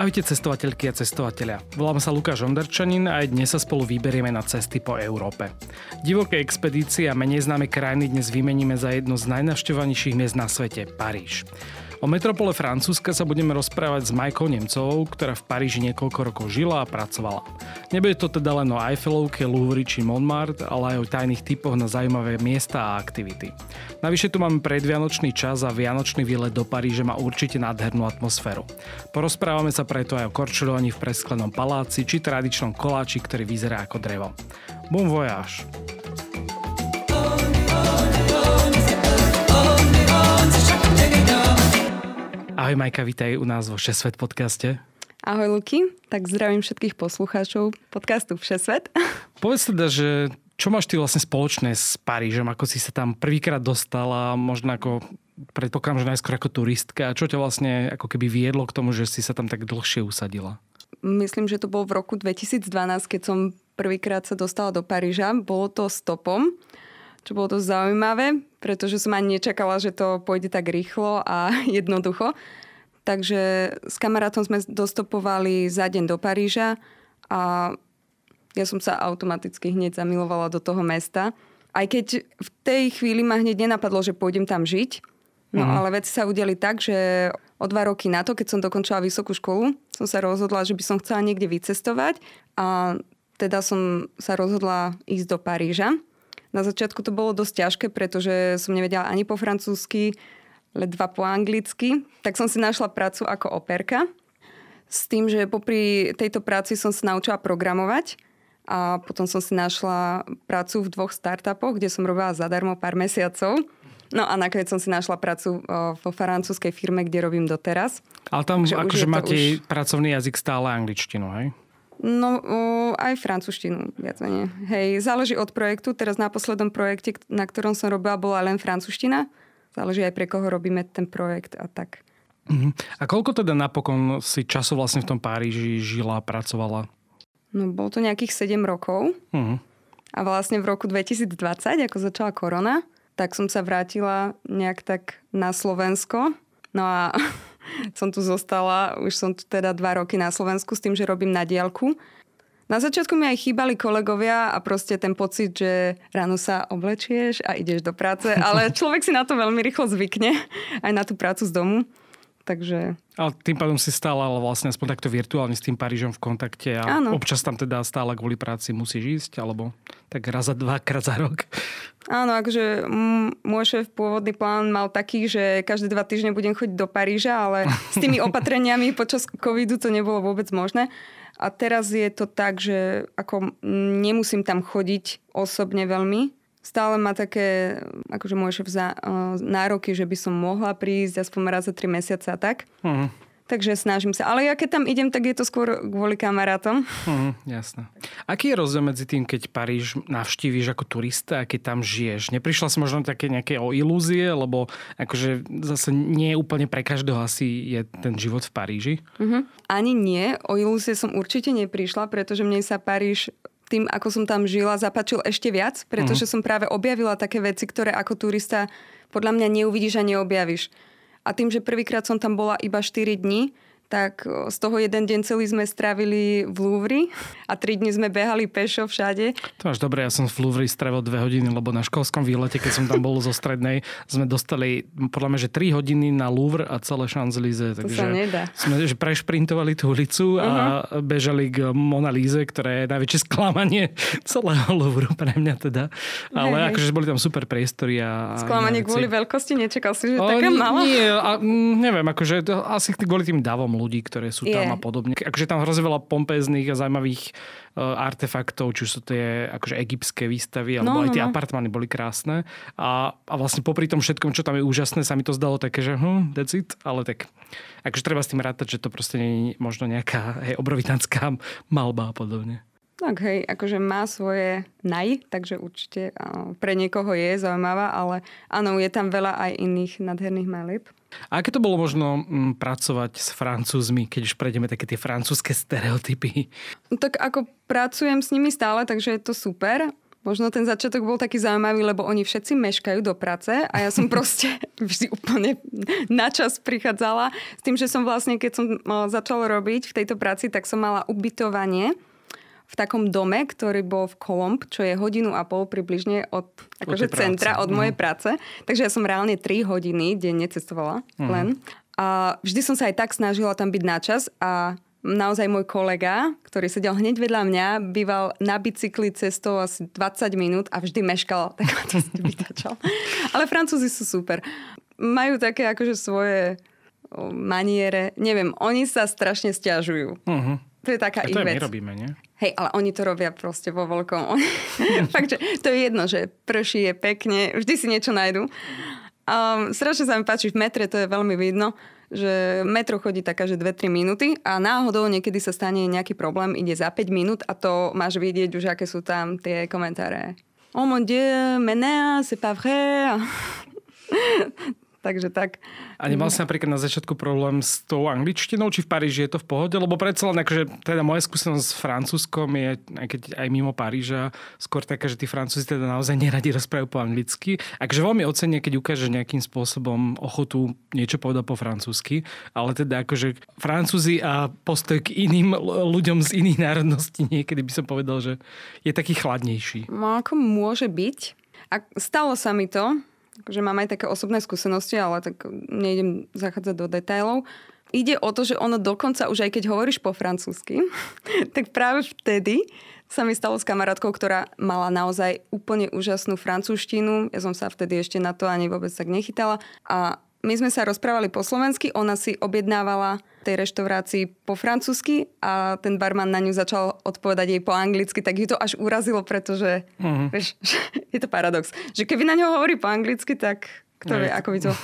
Ahojte cestovateľky a cestovateľia. Volám sa Lukáš Onderčanin a aj dnes sa spolu vyberieme na cesty po Európe. Divoké expedície a menej známe krajiny dnes vymeníme za jedno z najnavštevovanejších miest na svete, Paríž. O metropole Francúzska sa budeme rozprávať s Majkou Nemcovou, ktorá v Paríži niekoľko rokov žila a pracovala. Nebude to teda len o Eiffelovke, Louvre či Montmartre, ale aj o tajných typoch na zaujímavé miesta a aktivity. Navyše tu máme predvianočný čas a vianočný výlet do Paríže má určite nádhernú atmosféru. Porozprávame sa preto aj o korčulovaní v presklenom paláci či tradičnom koláči, ktorý vyzerá ako drevo. Bon voyage! Ahoj Majka, vítaj u nás vo Všesvet podcaste. Ahoj Luky, tak zdravím všetkých poslucháčov podcastu Všesvet. Povedz teda, že čo máš ty vlastne spoločné s Parížom? Ako si sa tam prvýkrát dostala, možno ako predpokladám, že najskôr ako turistka. A čo ťa vlastne ako keby viedlo k tomu, že si sa tam tak dlhšie usadila? Myslím, že to bol v roku 2012, keď som prvýkrát sa dostala do Paríža. Bolo to stopom, čo bolo to zaujímavé, pretože som ani nečakala, že to pôjde tak rýchlo a jednoducho. Takže s kamarátom sme dostopovali za deň do Paríža a ja som sa automaticky hneď zamilovala do toho mesta. Aj keď v tej chvíli ma hneď nenapadlo, že pôjdem tam žiť, no uh-huh. ale veci sa udeli tak, že o dva roky na to, keď som dokončila vysokú školu, som sa rozhodla, že by som chcela niekde vycestovať a teda som sa rozhodla ísť do Paríža. Na začiatku to bolo dosť ťažké, pretože som nevedela ani po francúzsky, ledva po anglicky. Tak som si našla prácu ako operka. S tým, že popri tejto práci som sa naučila programovať a potom som si našla prácu v dvoch startupoch, kde som robila zadarmo pár mesiacov. No a nakoniec som si našla prácu vo francúzskej firme, kde robím doteraz. Ale tam Takže akože máte už... pracovný jazyk stále angličtinu, hej? No, aj francúzštinu, viac menej. Hej, záleží od projektu. Teraz na poslednom projekte, na ktorom som robila, bola len francúzština. Záleží aj pre koho robíme ten projekt a tak. Uh-huh. A koľko teda napokon si času vlastne v tom Páriži žila, pracovala? No, bolo to nejakých 7 rokov. Uh-huh. A vlastne v roku 2020, ako začala korona, tak som sa vrátila nejak tak na Slovensko. No a som tu zostala, už som tu teda dva roky na Slovensku s tým, že robím na diálku. Na začiatku mi aj chýbali kolegovia a proste ten pocit, že ráno sa oblečieš a ideš do práce, ale človek si na to veľmi rýchlo zvykne, aj na tú prácu z domu. Takže... Ale tým pádom si stále ale vlastne aspoň takto virtuálne s tým Parížom v kontakte a Áno. občas tam teda stále kvôli práci musíš ísť, alebo tak raz za dvakrát za rok. Áno, akože môj šéf pôvodný plán mal taký, že každé dva týždne budem chodiť do Paríža, ale s tými opatreniami počas covidu to nebolo vôbec možné. A teraz je to tak, že ako nemusím tam chodiť osobne veľmi, stále má také, akože môj šéf za, uh, nároky, že by som mohla prísť aspoň raz za tri mesiace a tak. Uh-huh. Takže snažím sa. Ale ja keď tam idem, tak je to skôr kvôli kamarátom. Uh-huh, jasné. Aký je rozdiel medzi tým, keď Paríž navštívíš ako turista a keď tam žiješ? Neprišla si možno také nejaké o ilúzie, lebo akože zase nie úplne pre každého asi je ten život v Paríži? Uh-huh. Ani nie. O ilúzie som určite neprišla, pretože mne sa Paríž tým, ako som tam žila, zapačil ešte viac, pretože mm. som práve objavila také veci, ktoré ako turista podľa mňa neuvidíš a neobjavíš. A tým, že prvýkrát som tam bola iba 4 dní, tak z toho jeden deň celý sme strávili v Louvre a tri dni sme behali pešo všade. To máš dobre, ja som v Louvre strávil dve hodiny, lebo na školskom výlete, keď som tam bol zo strednej, sme dostali podľa mňa, že 3 hodiny na Louvre a celé Champs-Élysées. To takže sa nedá. Sme že prešprintovali tú ulicu a uh-huh. bežali k Mona Lise, ktoré je najväčšie sklamanie celého Louvru pre mňa teda. Ale hey, akože boli tam super priestory a... Sklamanie kvôli veľkosti? Nečakal si, že o, taká malá? Nie, a, mm, neviem, akože asi kvôli tým davom ľudí, ktoré sú tam yeah. a podobne. Akože tam hrozne veľa pompezných a zaujímavých uh, artefaktov, či sú tie akože egyptské výstavy, alebo no, aj tie no. no. apartmány boli krásne. A, a vlastne popri tom všetkom, čo tam je úžasné, sa mi to zdalo také, že hm, that's it, ale tak akože treba s tým rátať, že to proste nie je možno nejaká hej, obrovitánska malba a podobne. Tak hej, akože má svoje naj, takže určite pre niekoho je zaujímavá, ale áno, je tam veľa aj iných nádherných malieb. A aké to bolo možno m, pracovať s Francúzmi, keď už prejdeme také tie francúzske stereotypy? Tak ako pracujem s nimi stále, takže je to super. Možno ten začiatok bol taký zaujímavý, lebo oni všetci meškajú do práce a ja som proste vždy úplne načas prichádzala. S tým, že som vlastne, keď som začala robiť v tejto práci, tak som mala ubytovanie v takom dome, ktorý bol v Kolomb, čo je hodinu a pol približne od akože centra, od mojej mm. práce. Takže ja som reálne 3 hodiny denne cestovala mm. len. A vždy som sa aj tak snažila tam byť načas a naozaj môj kolega, ktorý sedel hneď vedľa mňa, býval na bicykli cestou asi 20 minút a vždy meškal, tak ma to vytačal. Ale Francúzi sú super. Majú také akože svoje maniere. Neviem, oni sa strašne stiažujú. Uh-huh. To je taká a to ich vec. my robíme, nie? Hej, ale oni to robia proste vo veľkom. Fakt, to je jedno, že prší je pekne, vždy si niečo nájdu. Um, strašne sa mi páči, v metre to je veľmi vidno, že metro chodí taká, že 2-3 minúty a náhodou niekedy sa stane nejaký problém, ide za 5 minút a to máš vidieť už, aké sú tam tie komentáre. Oh mon dieu, mais c'est pas vrai. Takže tak. A nemal si napríklad na začiatku problém s tou angličtinou, či v Paríži je to v pohode? Lebo predsa len akože, teda moja skúsenosť s francúzskom je, aj keď aj mimo Paríža, skôr taká, že tí francúzi teda naozaj neradi rozprávajú po anglicky. Akože veľmi ocenia, keď ukáže nejakým spôsobom ochotu niečo povedať po francúzsky, ale teda akože francúzi a postoj k iným ľuďom z iných národností niekedy by som povedal, že je taký chladnejší. No ako môže byť. A stalo sa mi to, že mám aj také osobné skúsenosti, ale tak nejdem zachádzať do detailov. Ide o to, že ono dokonca už aj keď hovoríš po francúzsky, tak práve vtedy sa mi stalo s kamarátkou, ktorá mala naozaj úplne úžasnú francúzštinu. Ja som sa vtedy ešte na to ani vôbec tak nechytala. A my sme sa rozprávali po slovensky, ona si objednávala tej reštaurácii po francúzsky a ten barman na ňu začal odpovedať jej po anglicky, tak ju to až urazilo, pretože uh-huh. vieš, je to paradox, že keby na ňo hovorí po anglicky, tak kto vie, ako by to...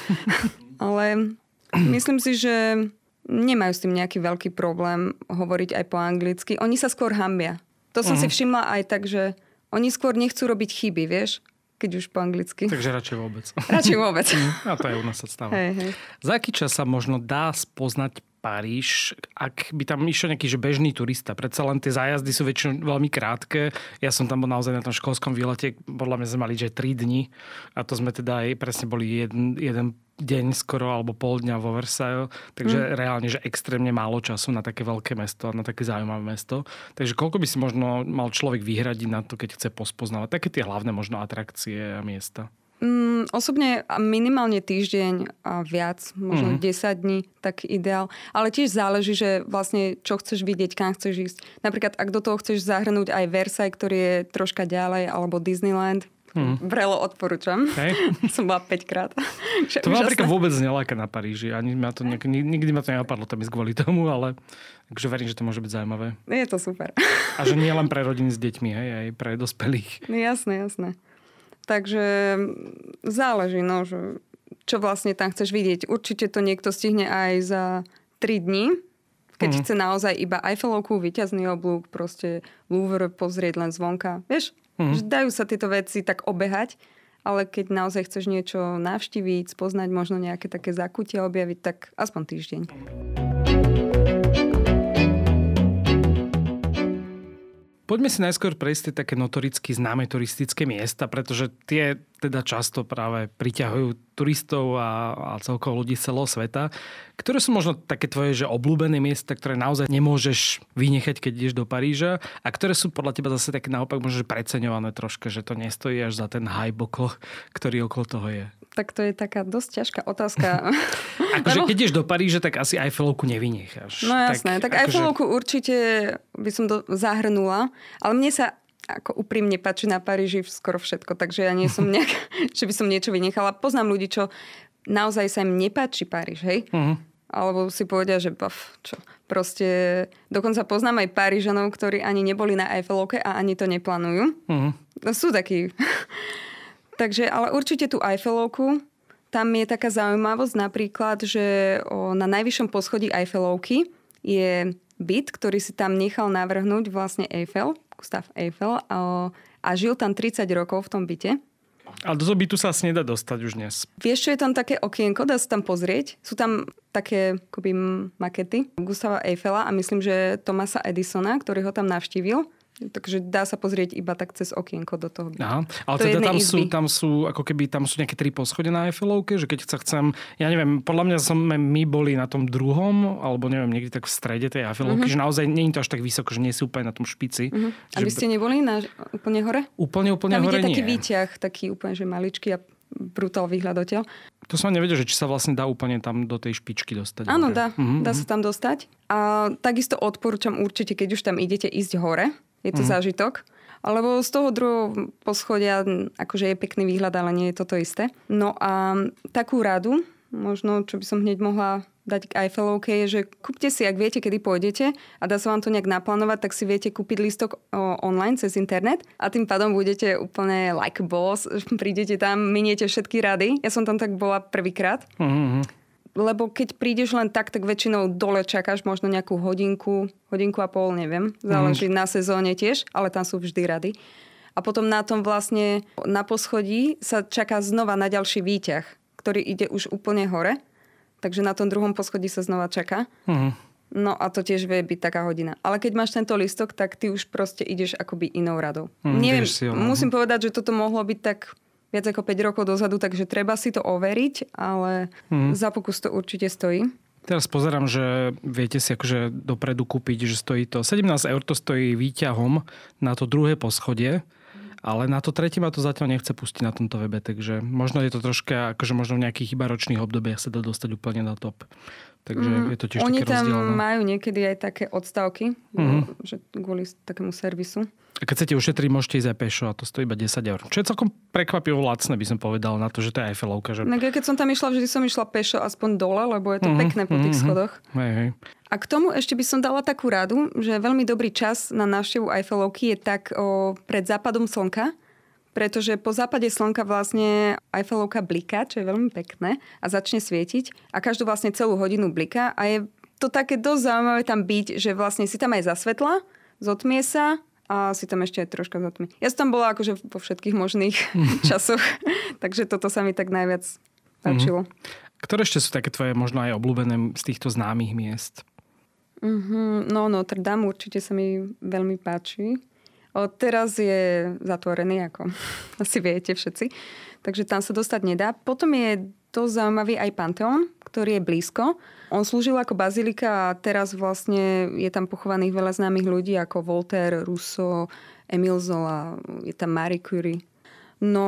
Ale myslím si, že nemajú s tým nejaký veľký problém hovoriť aj po anglicky. Oni sa skôr hambia. To som uh-huh. si všimla aj tak, že oni skôr nechcú robiť chyby, vieš? keď už po anglicky. Takže radšej vôbec. Radšej vôbec. A to aj u nás sa stáva. Hej, hej. Za aký čas sa možno dá spoznať Paríž, ak by tam išiel nejaký že bežný turista. Predsa len tie zájazdy sú väčšinou veľmi krátke. Ja som tam bol naozaj na tom školskom výlete, podľa mňa sme mali, že 3 dni a to sme teda aj presne boli jeden, jeden deň skoro alebo pol dňa vo Versailles, takže mm. reálne, že extrémne málo času na také veľké mesto, na také zaujímavé mesto. Takže koľko by si možno mal človek vyhradiť na to, keď chce pospoznávať také tie hlavné možno atrakcie a miesta? Mm, osobne minimálne týždeň a viac, možno mm-hmm. 10 dní, tak ideál. Ale tiež záleží, že vlastne čo chceš vidieť, kam chceš ísť. Napríklad, ak do toho chceš zahrnúť aj Versailles, ktorý je troška ďalej, alebo Disneyland, Mm. Vrelo odporúčam. Hey. Som bola 5 krát. to ma napríklad vôbec neláka na Paríži. Ani ma to nejak, nikdy ma to nenapadlo tam ísť kvôli tomu, ale takže verím, že to môže byť zaujímavé. Je to super. A že nie len pre rodiny s deťmi, hej, aj pre dospelých. Jasné, jasné. Takže záleží, no, že čo vlastne tam chceš vidieť. Určite to niekto stihne aj za 3 dní, keď mm. chce naozaj iba Eiffelovku, výťazný oblúk, proste Louvre pozrieť len zvonka. Vieš, mm. že dajú sa tieto veci tak obehať, ale keď naozaj chceš niečo navštíviť, spoznať možno nejaké také zakutie objaviť, tak aspoň týždeň. Poďme si najskôr prejsť také notoricky známe turistické miesta, pretože tie teda často práve priťahujú turistov a, a celkovo ľudí z celého sveta. Ktoré sú možno také tvoje že obľúbené miesta, ktoré naozaj nemôžeš vynechať, keď ideš do Paríža a ktoré sú podľa teba zase také naopak možno preceňované troška, že to nestojí až za ten hype, ktorý okolo toho je? Tak to je taká dosť ťažká otázka. akože keď ideš do Paríža, tak asi Eiffelovku nevynecháš. No jasné, tak, tak akože... Eiffelovku určite by som to zahrnula, ale mne sa ako úprimne páči na Paríži skoro všetko, takže ja nie som nejak, že by som niečo vynechala. Poznám ľudí, čo naozaj sa im nepáči Paríž, hej? Uh-huh. Alebo si povedia, že baf, čo. Proste, dokonca poznám aj Parížanov, ktorí ani neboli na Eiffelovke a ani to neplánujú. Uh-huh. Sú takí Takže, ale určite tú Eiffelovku, tam je taká zaujímavosť napríklad, že o, na najvyššom poschodí Eiffelovky je byt, ktorý si tam nechal navrhnúť vlastne Eiffel, Gustav Eiffel a, a žil tam 30 rokov v tom byte. A do bytu sa asi nedá dostať už dnes. Vieš, čo je tam také okienko, dá sa tam pozrieť. Sú tam také akoby, makety Gustava Eiffela a myslím, že Tomasa Edisona, ktorý ho tam navštívil. Takže dá sa pozrieť iba tak cez okienko do toho. Aha, ale to teda tam sú, tam sú, ako keby tam sú nejaké tri poschodia na Eiffelovke, že keď sa chcem, ja neviem, podľa mňa sme my boli na tom druhom, alebo neviem, niekde tak v strede tej Eiffelovky, uh-huh. že naozaj nie je to až tak vysoko, že nie si úplne na tom špici. Uh-huh. A vy ste neboli na, úplne hore? Úplne, úplne tam hore taký nie. výťah, taký úplne, že maličký a brutál výhľad odtiaľ. To som nevedel, že či sa vlastne dá úplne tam do tej špičky dostať. Áno, dá. Uh-huh. Dá sa tam dostať. A takisto odporúčam určite, keď už tam idete ísť hore, je to mm. zážitok. Alebo z toho druhého poschodia, akože je pekný výhľad, ale nie je toto isté. No a takú radu, možno čo by som hneď mohla dať k Eiffelovke, je, že kúpte si, ak viete, kedy pôjdete a dá sa vám to nejak naplánovať, tak si viete kúpiť lístok online cez internet a tým pádom budete úplne like boss, prídete tam, miniete všetky rady. Ja som tam tak bola prvýkrát. Mm-hmm lebo keď prídeš len tak, tak väčšinou dole čakáš možno nejakú hodinku, hodinku a pol, neviem, záleží mm. na sezóne tiež, ale tam sú vždy rady. A potom na tom vlastne na poschodí sa čaká znova na ďalší výťah, ktorý ide už úplne hore. Takže na tom druhom poschodí sa znova čaká. Mm. No a to tiež vie byť taká hodina. Ale keď máš tento listok, tak ty už proste ideš akoby inou radou. Mm, Neviem, si, musím povedať, že toto mohlo byť tak viac ako 5 rokov dozadu, takže treba si to overiť, ale hmm. za pokus to určite stojí. Teraz pozerám, že viete si akože dopredu kúpiť, že stojí to 17 eur, to stojí výťahom na to druhé poschodie, ale na to tretie ma to zatiaľ nechce pustiť na tomto webe, takže možno je to troška, akože možno v nejakých iba ročných obdobiach sa dá dostať úplne na top. Takže mm, je to tiež Oni tam rozdielne. majú niekedy aj také odstavky, mm-hmm. že kvôli takému servisu. A keď chcete ušetriť, môžete ísť aj pešo a to stojí iba 10 eur. Čo je celkom prekvapivo lacné, by som povedal, na to, že to je Eiffelovka. Že... No, keď som tam išla, vždy som išla pešo aspoň dole, lebo je to mm-hmm, pekné po tých mm-hmm. schodoch. Hej, hej. A k tomu ešte by som dala takú radu, že veľmi dobrý čas na návštevu Eiffelovky je tak o, pred západom slnka, pretože po západe slnka vlastne Eiffelovka bliká, čo je veľmi pekné a začne svietiť a každú vlastne celú hodinu bliká a je to také dosť zaujímavé tam byť, že vlastne si tam aj zasvetla, zotmie sa a si tam ešte aj troška zatmy. Ja som tam bola akože vo všetkých možných časoch, takže toto sa mi tak najviac páčilo. Mm-hmm. Ktoré ešte sú také tvoje možno aj obľúbené z týchto známych miest? Mm-hmm. No Notre Dame určite sa mi veľmi páči. O, teraz je zatvorený, ako asi viete všetci. Takže tam sa dostať nedá. Potom je dosť zaujímavý aj Panteón, ktorý je blízko. On slúžil ako bazilika a teraz vlastne je tam pochovaných veľa známych ľudí ako Voltaire, Rousseau, Emile Zola, je tam Marie Curie. No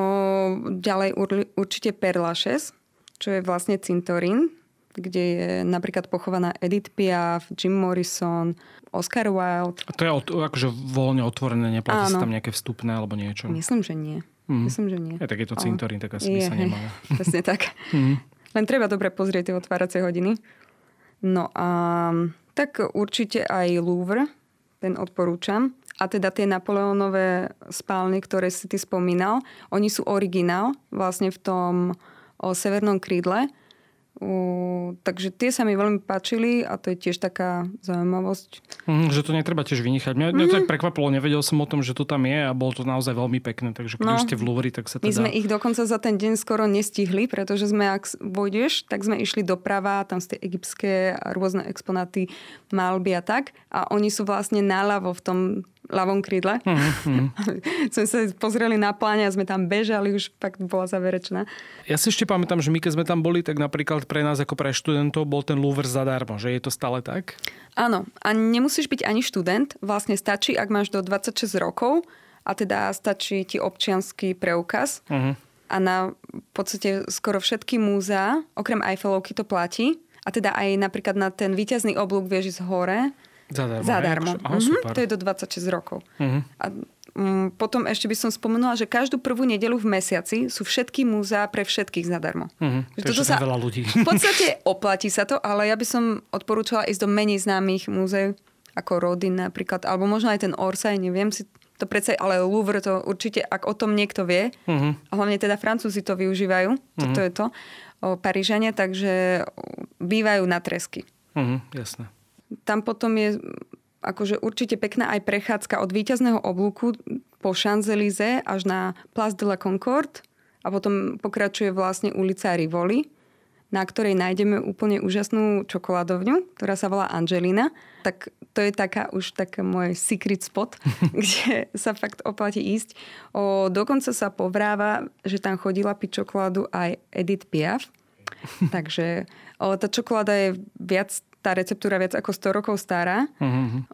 ďalej určite Père Lachaise, čo je vlastne cintorín, kde je napríklad pochovaná Edith Piaf, Jim Morrison, Oscar Wilde. A to je akože voľne otvorené, neplatí sa tam nejaké vstupné alebo niečo? Myslím, že nie. Mm. Myslím, že nie. Je to cintorín, tak asi je, by sa nemalo. Presne tak. Mm. Len treba dobre pozrieť tie otváracie hodiny. No a tak určite aj Louvre, ten odporúčam. A teda tie Napoleonové spálne, ktoré si ty spomínal, oni sú originál vlastne v tom o severnom krídle Uh, takže tie sa mi veľmi páčili a to je tiež taká zaujímavosť. Mm, že to netreba tiež vynechať. Mňa, mm. mňa to tak prekvapilo, nevedel som o tom, že to tam je a bolo to naozaj veľmi pekné. Takže keď no, ste v Louvre, tak sa teda... My sme ich dokonca za ten deň skoro nestihli, pretože sme, ak vojdeš, tak sme išli doprava, tam sú tie egyptské a rôzne exponáty, malby a tak. A oni sú vlastne náľavo v tom ľavom krídle. Mm-hmm. sme sa pozreli na pláne a sme tam bežali, už fakt bola zaverečná. Ja si ešte pamätám, že my keď sme tam boli, tak napríklad pre nás ako pre študentov bol ten Louvre zadarmo, že je to stále tak? Áno, a nemusíš byť ani študent, vlastne stačí, ak máš do 26 rokov a teda stačí ti občianský preukaz. Mm-hmm. A na v podstate skoro všetky múzea, okrem Eiffelovky to platí. A teda aj napríklad na ten výťazný oblúk vieš ísť hore, Zadarmo. Zadarmo. Aha, mm-hmm. To je do 26 rokov. Mm-hmm. A um, potom ešte by som spomenula, že každú prvú nedelu v mesiaci sú všetky múzea pre všetkých zadarmo. Mm-hmm. Toto sa veľa ľudí. V podstate oplatí sa to, ale ja by som odporúčala ísť do menej známych múzeí, ako Rodin napríklad, alebo možno aj ten Orsay, neviem si to predsa, ale Louvre to určite, ak o tom niekto vie, uh-huh. a hlavne teda Francúzi to využívajú, uh-huh. toto je to, o Parížane, takže bývajú na tresky. Uh-huh, jasné. Tam potom je akože určite pekná aj prechádzka od víťazného oblúku po Champs-Élysées až na Place de la Concorde a potom pokračuje vlastne ulica Rivoli, na ktorej nájdeme úplne úžasnú čokoládovňu, ktorá sa volá Angelina. Tak to je taká už taká môj secret spot, kde sa fakt oplatí ísť. O, dokonca sa povráva, že tam chodila piť čokoládu aj Edith Piaf. Takže o, tá čokoláda je viac tá receptúra viac ako 100 rokov stará.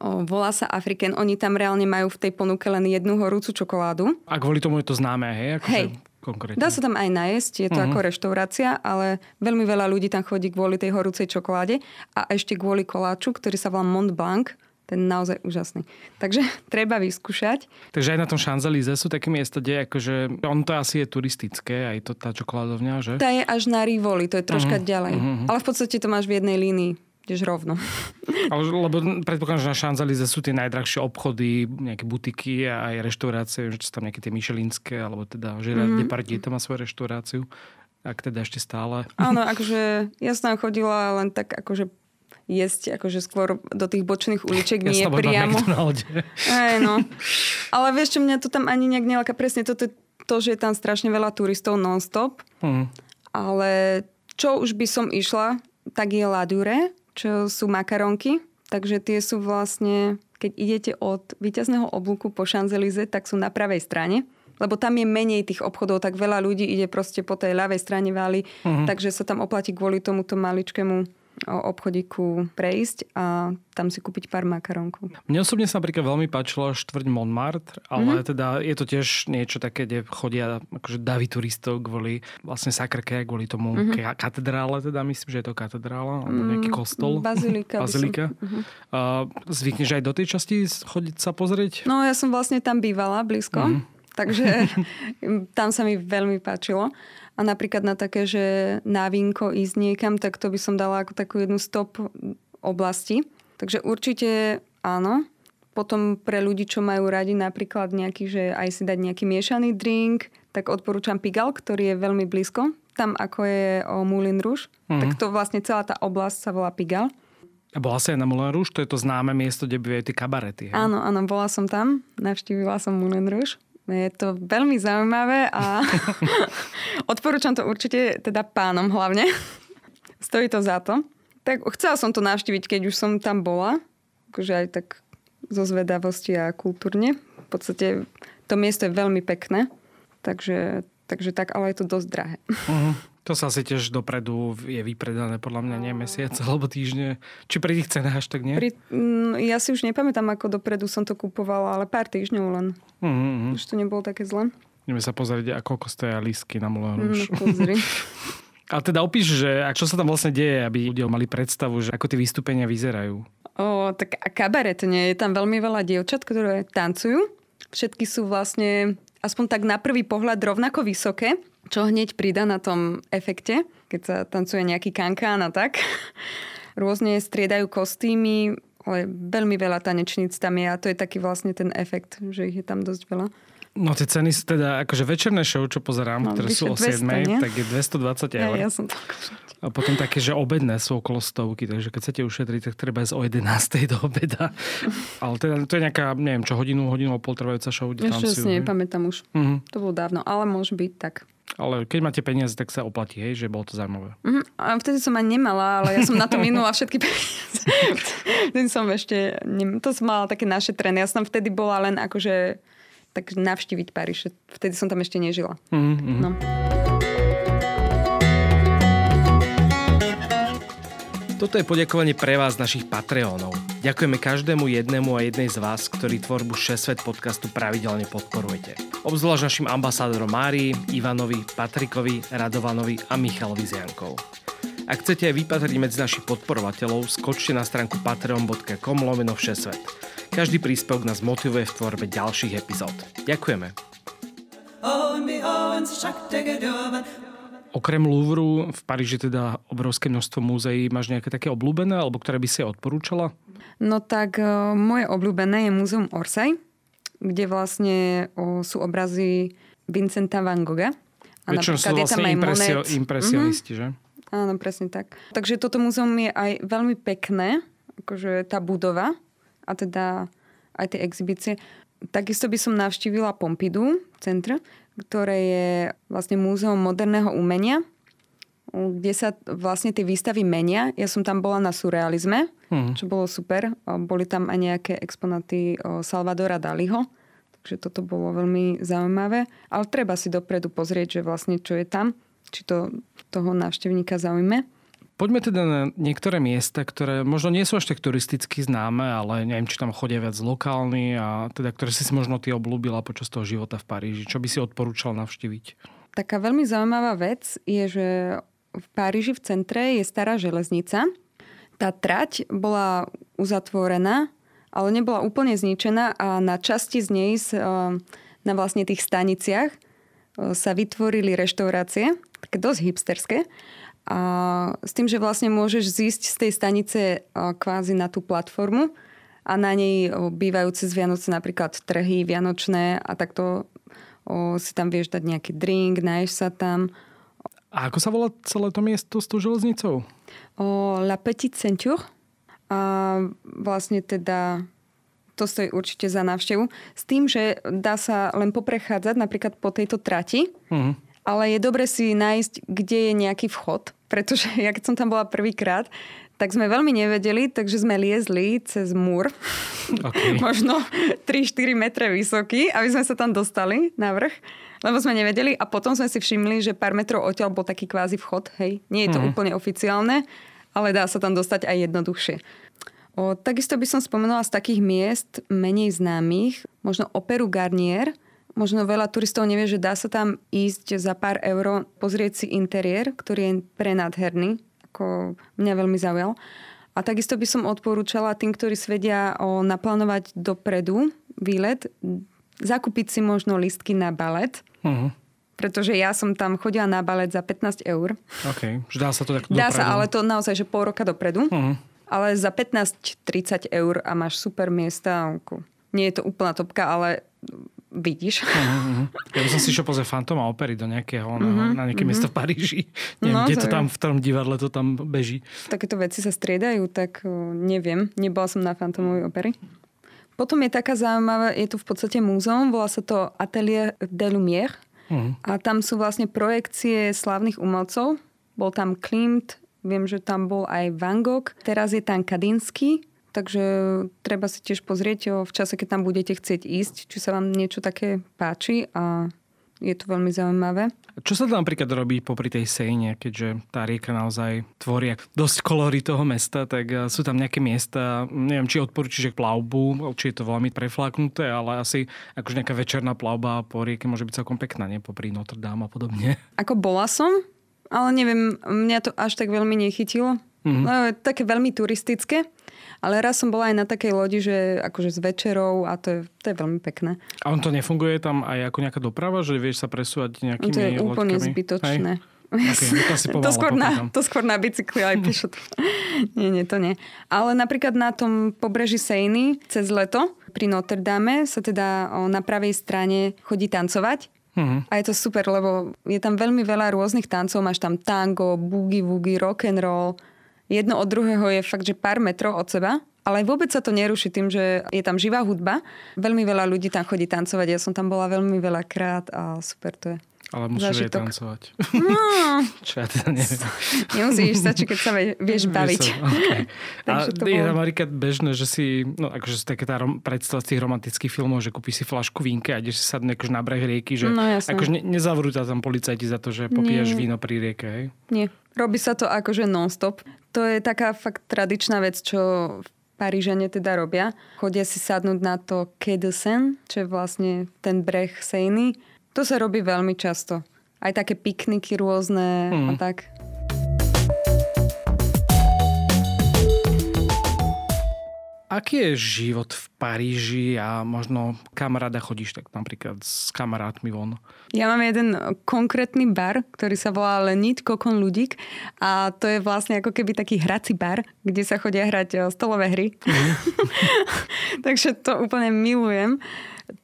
O, volá sa African. Oni tam reálne majú v tej ponuke len jednu horúcu čokoládu. A kvôli tomu je to známe, hej? Ako hej. Konkrétne. Dá sa tam aj najesť, je to uh-huh. ako reštaurácia, ale veľmi veľa ľudí tam chodí kvôli tej horúcej čokoláde a ešte kvôli koláču, ktorý sa volá Mont Blanc, ten naozaj úžasný. Takže treba vyskúšať. Takže aj na tom Champs-Élysées sú také miesta, kde akože, on to asi je turistické, aj to tá čokoládovňa, že? Tá je až na Rivoli, to je troška uh-huh. ďalej. Uh-huh. Ale v podstate to máš v jednej línii ideš rovno. Ale, lebo predpokladám, že na Šanzalize sú tie najdrahšie obchody, nejaké butiky a aj reštaurácie, že sú tam nejaké tie myšelinské, alebo teda Gerard mm-hmm. Depardieu tam má svoju reštauráciu, ak teda ešte stále. Áno, akože ja som tam chodila len tak akože jesť akože skôr do tých bočných uličiek, ja nie priamo. Aj, no. Ale vieš čo, mňa to tam ani nejak neláka. Presne toto to, že je tam strašne veľa turistov non-stop. Mm. Ale čo už by som išla, tak je Ladure čo sú makaronky. Takže tie sú vlastne, keď idete od víťazného oblúku po Šanzelize, tak sú na pravej strane lebo tam je menej tých obchodov, tak veľa ľudí ide proste po tej ľavej strane vály, uh-huh. takže sa tam oplatí kvôli tomuto maličkému obchodíku prejsť a tam si kúpiť pár makarónkov. Mne osobne sa napríklad veľmi páčilo štvrť Montmartre, ale mm-hmm. teda je to tiež niečo také, kde chodia akože davy turistov kvôli vlastne sakrke, kvôli tomu mm-hmm. katedrále, teda myslím, že je to katedrála, alebo mhm. nejaký kostol. Bazilika. Bazilika. Som... Mm-hmm. Uh, zvykneš aj do tej časti chodiť sa pozrieť? No ja som vlastne tam bývala blízko, mm-hmm. takže tam sa mi veľmi páčilo. A napríklad na také, že na vínko ísť niekam, tak to by som dala ako takú jednu stop oblasti. Takže určite áno. Potom pre ľudí, čo majú radi napríklad nejaký, že aj si dať nejaký miešaný drink, tak odporúčam Pigal, ktorý je veľmi blízko. Tam ako je o Moulin Rouge, mm-hmm. tak to vlastne celá tá oblasť sa volá Pigal. A bola si aj na Moulin Rouge? To je to známe miesto, kde bývajú tie kabarety. Hej? Áno, áno, bola som tam. Navštívila som Moulin Rouge. Je to veľmi zaujímavé a odporúčam to určite teda pánom hlavne. Stojí to za to. Tak chcela som to navštíviť, keď už som tam bola. Akože aj tak zo zvedavosti a kultúrne. V podstate to miesto je veľmi pekné. Takže, takže tak, ale je to dosť drahé. Uh-huh. To sa asi tiež dopredu je vypredané podľa mňa nie mesiac alebo týždne. Či pri tých cenách až tak nie? Pri, mm, ja si už nepamätám, ako dopredu som to kupovala, ale pár týždňov len. Mm-hmm. Už to nebolo také zle. Ideme sa pozrieť, ako stoja lísky na Moulin Rouge. Pozri. A teda opíš, že čo sa tam vlastne deje, aby ľudia mali predstavu, že ako tie vystúpenia vyzerajú. O, tak kabaretne. Je tam veľmi veľa dievčat, ktoré tancujú. Všetky sú vlastne aspoň tak na prvý pohľad rovnako vysoké čo hneď prida na tom efekte, keď sa tancuje nejaký kankán a tak. Rôzne striedajú kostýmy, ale veľmi veľa tanečníc tam je a to je taký vlastne ten efekt, že ich je tam dosť veľa. No tie ceny sú teda, akože večerné show, čo pozerám, no, ktoré sú o 7, 200, tak je 220 eur. Ja, ja som to A potom také, že obedné sú okolo stovky, takže keď chcete ušetriť, tak treba ísť o 11. do obeda. ale teda, to je nejaká, neviem čo, hodinu, hodinu a pol trvajúca show, kde Ešte si nepamätám už. Uh-huh. To bolo dávno, ale môže byť tak. Ale keď máte peniaze, tak sa oplatí, hej, že bolo to zaujímavé. Uh-huh. A vtedy som ani nemala, ale ja som na to minula všetky peniaze. vtedy som ešte, ne, to som mala také našetrené. Ja som vtedy bola len akože tak navštíviť Paríž. Vtedy som tam ešte nežila. Uh-huh. No. Toto je poďakovanie pre vás, našich Patreónov. Ďakujeme každému jednému a jednej z vás, ktorí tvorbu 6 Svet podcastu pravidelne podporujete. Obzvlášť našim ambasádorom Márii, Ivanovi, Patrikovi, Radovanovi a Michalovi Ziankov. Ak chcete aj vypatriť medzi našich podporovateľov, skočte na stránku patreon.com lomeno všesvet. Každý príspevok nás motivuje v tvorbe ďalších epizód. Ďakujeme. Okrem Louvru v Paríži teda obrovské množstvo múzeí. Máš nejaké také obľúbené, alebo ktoré by si odporúčala? No tak uh, moje obľúbené je Múzeum Orsay, kde vlastne sú obrazy Vincenta van Gogha. A Väčšinou sú vlastne impresio, impresionisti, mm-hmm. že? Áno, presne tak. Takže toto múzeum je aj veľmi pekné, akože tá budova. A teda aj tie exibície. Takisto by som navštívila Pompidou centr, ktoré je vlastne múzeum moderného umenia, kde sa vlastne tie výstavy menia. Ja som tam bola na surrealizme, mm. čo bolo super. Boli tam aj nejaké exponáty Salvadora Daliho, takže toto bolo veľmi zaujímavé. Ale treba si dopredu pozrieť, že vlastne čo je tam, či to toho návštevníka zaujme. Poďme teda na niektoré miesta, ktoré možno nie sú až tak turisticky známe, ale neviem, či tam chodia viac lokálni a teda ktoré si si možno ty obľúbila počas toho života v Paríži. Čo by si odporúčal navštíviť? Taká veľmi zaujímavá vec je, že v Páriži v centre je stará železnica. Tá trať bola uzatvorená, ale nebola úplne zničená a na časti z nej, na vlastne tých staniciach, sa vytvorili reštaurácie, také dosť hipsterské a s tým, že vlastne môžeš zísť z tej stanice kvázi na tú platformu a na nej bývajú cez Vianoce napríklad trhy vianočné a takto si tam vieš dať nejaký drink, naješ sa tam. A ako sa volá celé to miesto s tou železnicou? O, La Petite Ceinture. A vlastne teda to stojí určite za návštevu. S tým, že dá sa len poprechádzať napríklad po tejto trati. Uh-huh ale je dobre si nájsť, kde je nejaký vchod, pretože ja keď som tam bola prvýkrát, tak sme veľmi nevedeli, takže sme liezli cez múr, okay. možno 3-4 metre vysoký, aby sme sa tam dostali na vrch, lebo sme nevedeli a potom sme si všimli, že pár metrov odtiaľ bol taký kvázi vchod, hej, nie je to mm. úplne oficiálne, ale dá sa tam dostať aj jednoduchšie. O, takisto by som spomenula z takých miest menej známych, možno operu Garnier, Možno veľa turistov nevie, že dá sa tam ísť za pár eur pozrieť si interiér, ktorý je prenádherný, ako mňa veľmi zaujal. A takisto by som odporúčala tým, ktorí svedia o naplánovať dopredu výlet, zakúpiť si možno listky na balet. Uh-huh. Pretože ja som tam chodila na balet za 15 eur. OK, dá sa to tak dopredu. Dá sa, ale to naozaj, že pol roka dopredu. Uh-huh. Ale za 15-30 eur a máš super miesta. Nie je to úplná topka, ale vidíš. Ja by som si išiel pozrieť Fantoma opery do nejakého, uh-huh. na nejaké uh-huh. miesto v Paríži. Neviem, no, kde to tam, v ktorom divadle to tam beží. Takéto veci sa striedajú, tak neviem. Nebola som na Fantomovej opery. Potom je taká zaujímavá, je tu v podstate múzeum, volá sa to Atelier de Lumière. Uh-huh. A tam sú vlastne projekcie slávnych umelcov. Bol tam Klimt, viem, že tam bol aj Van Gogh. Teraz je tam Kadinsky, Takže treba si tiež pozrieť v čase, keď tam budete chcieť ísť, či sa vám niečo také páči a je to veľmi zaujímavé. Čo sa tam napríklad robí popri tej Sejne, keďže tá rieka naozaj tvorí dosť kolory toho mesta, tak eh, sú tam nejaké miesta, neviem, či odporúčiš plavbu, či je to veľmi prefláknuté, ale asi akože nejaká večerná plavba po rieke môže byť celkom pekná, nie? Popri Notre Dame a podobne. Ako bola som, ale neviem, mňa to až tak veľmi nechytilo. Mm-hmm. Také veľmi turistické. Ale raz som bola aj na takej lodi, že akože s večerou a to je, to je veľmi pekné. A on to nefunguje tam aj ako nejaká doprava, že vieš sa presúvať nejakými To je úplne loďkami? zbytočné. Hej? Okay, to, si to, skôr na, to skôr na bicykli aj pešo. nie, nie, to nie. Ale napríklad na tom pobreží Sejny cez leto pri Notre Dame sa teda na pravej strane chodí tancovať. Uh-huh. A je to super, lebo je tam veľmi veľa rôznych tancov. Máš tam tango, boogie woogie, rock and roll, jedno od druhého je fakt, že pár metrov od seba. Ale vôbec sa to neruší tým, že je tam živá hudba. Veľmi veľa ľudí tam chodí tancovať. Ja som tam bola veľmi veľa krát a super to je. Ale musíš aj tancovať. No. Čo ja teda neviem. Nemusíš, stačí, keď sa vieš baviť. Okay. a je tam napríklad bežné, že si, no akože sú také tá rom, predstava z tých romantických filmov, že kúpiš si flašku vínke a ideš si sadne akože na breh rieky, že no, akože ne, nezavrú tam policajti za to, že popíjaš víno pri rieke, hej? Nie. Robí sa to akože non-stop. To je taká fakt tradičná vec, čo v Parížane teda robia. Chodia si sadnúť na to Quai de Seine, čo je vlastne ten breh Sejny. To sa robí veľmi často. Aj také pikniky rôzne mm. a tak. Aký je život v Paríži a možno kam rada chodíš tak napríklad s kamarátmi von? Ja mám jeden konkrétny bar, ktorý sa volá Lenit Kokon Ludík a to je vlastne ako keby taký hrací bar, kde sa chodia hrať e, stolové hry. Mm. Takže to úplne milujem.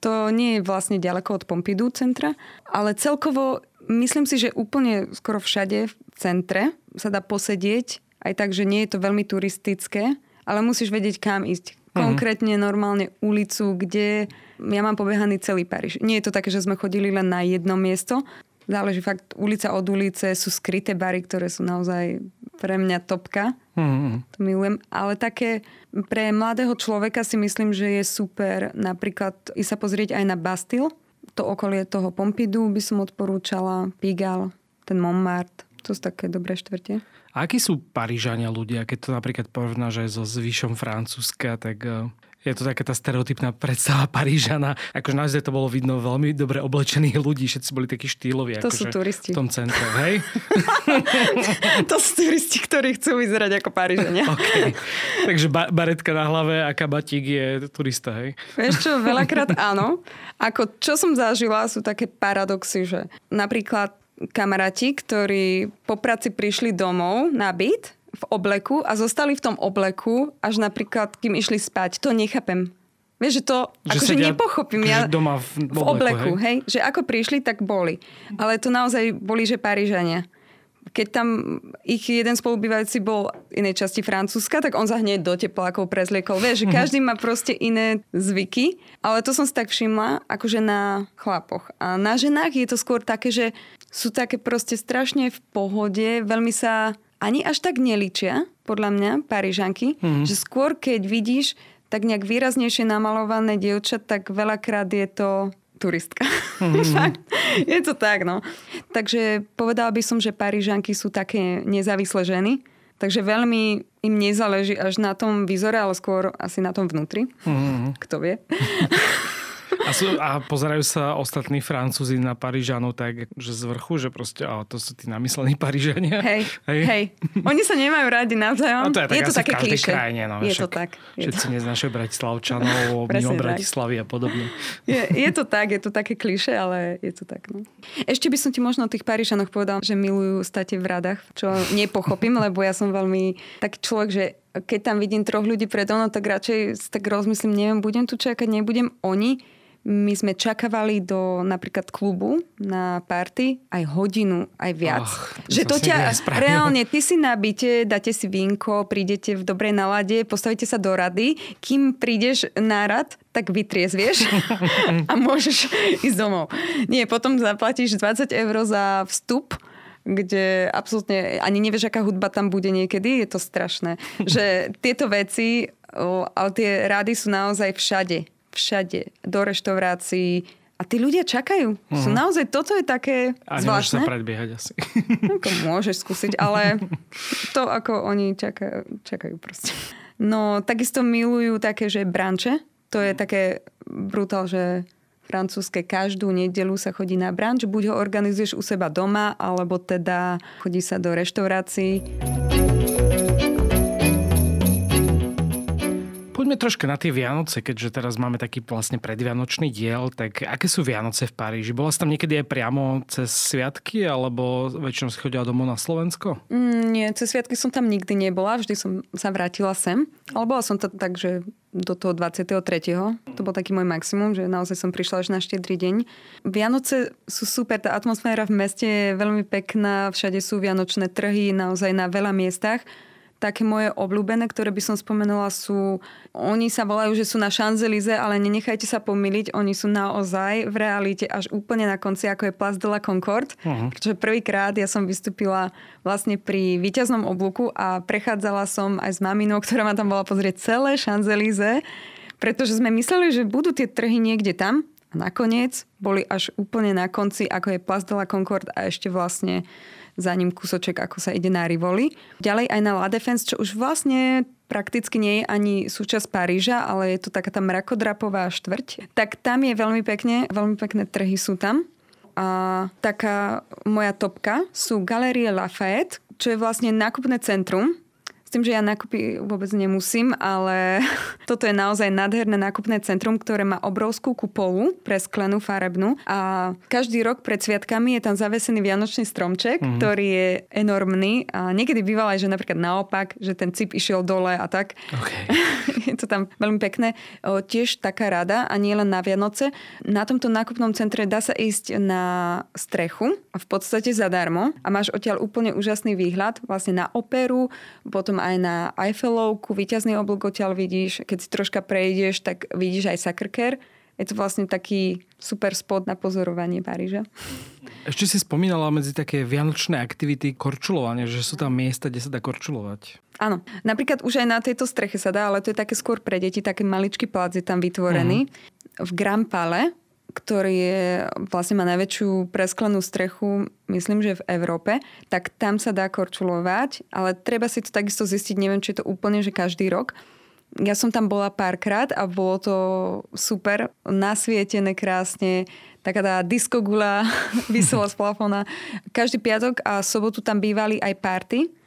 To nie je vlastne ďaleko od Pompidou centra, ale celkovo myslím si, že úplne skoro všade v centre sa dá posedieť, aj tak, že nie je to veľmi turistické ale musíš vedieť, kam ísť. konkrétne normálne ulicu, kde ja mám pobehaný celý Paríž. Nie je to také, že sme chodili len na jedno miesto. Záleží fakt ulica od ulice, sú skryté bary, ktoré sú naozaj pre mňa topka. Mm. To milujem. Ale také pre mladého človeka si myslím, že je super napríklad i sa pozrieť aj na Bastille. To okolie toho Pompidou by som odporúčala, Pigalle, ten Montmartre. To sú také dobré štvrte. A akí sú Parížania ľudia? Keď to napríklad porovnáš aj so zvyšom Francúzska, tak eh, je to taká tá stereotypná predstava Parížana. Akože naozaj to bolo vidno veľmi dobre oblečených ľudí, všetci boli takí štýloví. To sú turisti. V tom centre, hej? to sú turisti, ktorí chcú vyzerať ako Parížania. okay. Takže ba- baretka na hlave a kabatík je turista, hej? Vieš čo, veľakrát áno. Ako čo som zažila, sú také paradoxy, že napríklad kamaráti, ktorí po práci prišli domov na byt v obleku a zostali v tom obleku až napríklad, kým išli spať. To nechápem. Vieš, že to že akože sedia, nepochopím ja doma v, v, v obleku, hej? hej? Že ako prišli, tak boli. Ale to naozaj boli, že Parížania. Keď tam ich jeden spolubývajúci bol v inej časti Francúzska, tak on sa hneď do teplákov prezliekol. Vieš, že mhm. každý má proste iné zvyky, ale to som si tak všimla, akože na chlapoch. A na ženách je to skôr také, že sú také proste strašne v pohode, veľmi sa ani až tak neličia, podľa mňa, Parížanky, mm-hmm. že skôr keď vidíš tak nejak výraznejšie namalované dievča, tak veľakrát je to turistka. Mm-hmm. je to tak, no. Takže povedala by som, že Parížanky sú také nezávislé ženy, takže veľmi im nezáleží až na tom výzore, ale skôr asi na tom vnútri. Mm-hmm. Kto vie. A, sú, a pozerajú sa ostatní Francúzi na Parížanov tak, že z vrchu, že proste, ale to sú tí namyslení Parížania. Hej, hej, hej. Oni sa nemajú radi navzájom. No to je, tak je to také klíše. Krajine, no, je to tak. Je všetci to... neznášajú Bratislavčanov, mimo Bratislavy a podobne. Je, je to tak, je to také kliše, ale je to tak. No. Ešte by som ti možno o tých Parížanoch povedal, že milujú state v radách, čo nepochopím, lebo ja som veľmi taký človek, že keď tam vidím troch ľudí predo mnou, tak radšej tak rozmyslím, neviem, budem tu čakať, nebudem oni my sme čakávali do napríklad klubu na party aj hodinu, aj viac. Oh, že to ťa reálne, ty si na byte, dáte si vínko, prídete v dobrej nalade, postavíte sa do rady, kým prídeš na rad, tak vytriezvieš a môžeš ísť domov. Nie, potom zaplatíš 20 eur za vstup, kde absolútne ani nevieš, aká hudba tam bude niekedy. Je to strašné. Že tieto veci, ale tie rády sú naozaj všade všade, do reštaurácií. A tí ľudia čakajú. Uh-huh. Sú mhm. naozaj, toto je také a zvláštne. A sa predbiehať asi. Ako môžeš skúsiť, ale to, ako oni čakajú, čakajú proste. No, takisto milujú také, že branče. To je také brutál, že francúzske každú nedelu sa chodí na branč. Buď ho organizuješ u seba doma, alebo teda chodí sa do reštaurácií. Poďme troška na tie Vianoce, keďže teraz máme taký vlastne predvianočný diel, tak aké sú Vianoce v Paríži? Bola si tam niekedy aj priamo cez sviatky, alebo väčšinou si chodila domov na Slovensko? Mm, nie, cez sviatky som tam nikdy nebola, vždy som sa vrátila sem. Ale bola som to tak, že do toho 23. To bol taký môj maximum, že naozaj som prišla až na štedrý deň. Vianoce sú super, tá atmosféra v meste je veľmi pekná, všade sú vianočné trhy, naozaj na veľa miestach také moje obľúbené, ktoré by som spomenula sú, oni sa volajú, že sú na Šanzelize, ale nenechajte sa pomýliť, oni sú naozaj v realite až úplne na konci, ako je Place de la Concorde. Uh-huh. Pretože prvýkrát ja som vystúpila vlastne pri víťaznom oblúku a prechádzala som aj s maminou, ktorá ma tam bola pozrieť celé Šanzelize, pretože sme mysleli, že budú tie trhy niekde tam, a nakoniec boli až úplne na konci, ako je Place de la Concorde a ešte vlastne za ním kúsoček, ako sa ide na Rivoli. Ďalej aj na La Défense, čo už vlastne prakticky nie je ani súčasť Paríža, ale je to taká tá mrakodrapová štvrť. Tak tam je veľmi pekne, veľmi pekné trhy sú tam. A taká moja topka sú Galerie Lafayette, čo je vlastne nákupné centrum, s tým, že ja nákupy vôbec nemusím, ale toto je naozaj nádherné nákupné centrum, ktoré má obrovskú kupolu sklenú farebnú a každý rok pred sviatkami je tam zavesený vianočný stromček, mm-hmm. ktorý je enormný a niekedy býval aj, že napríklad naopak, že ten cip išiel dole a tak. Okay. je to tam veľmi pekné. O, tiež taká rada a nie len na Vianoce. Na tomto nákupnom centre dá sa ísť na strechu v podstate zadarmo a máš odtiaľ úplne úžasný výhľad vlastne na operu, potom aj na Eiffelovku, výťazný oblúk odtiaľ vidíš. Keď si troška prejdeš, tak vidíš aj Sacré je to vlastne taký super spot na pozorovanie Paríža. Ešte si spomínala medzi také vianočné aktivity korčulovanie, že sú tam miesta, kde sa dá korčulovať. Áno. Napríklad už aj na tejto streche sa dá, ale to je také skôr pre deti, taký maličký plac je tam vytvorený. Uh-huh. V Grampale, ktorý je, vlastne má najväčšiu presklenú strechu, myslím, že v Európe, tak tam sa dá korčulovať, ale treba si to takisto zistiť, neviem, či je to úplne, že každý rok, ja som tam bola párkrát a bolo to super, nasvietené krásne, taká tá diskogula vysela z plafona. Každý piatok a sobotu tam bývali aj party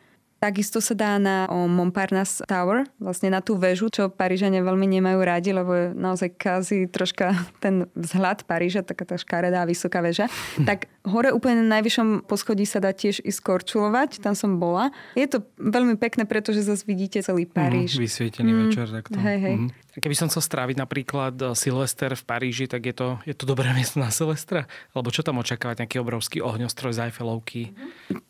Takisto sa dá na Montparnasse Tower, vlastne na tú väžu, čo Parížania veľmi nemajú rádi, lebo je naozaj kazí troška ten vzhľad Paríža, taká tá škaredá vysoká väža. tak hore úplne na najvyššom poschodí sa dá tiež ísť korčulovať, tam som bola. Je to veľmi pekné, pretože zase vidíte celý Paríž. Mm, vysvietený mm, večer takto. Hej, hej. Mm. Keby som chcel stráviť napríklad eh, Silvester v Paríži, tak je to, je to dobré miesto na Silvestra? Alebo čo tam očakávať, nejaký obrovský ohňostroj z Eiffelovky?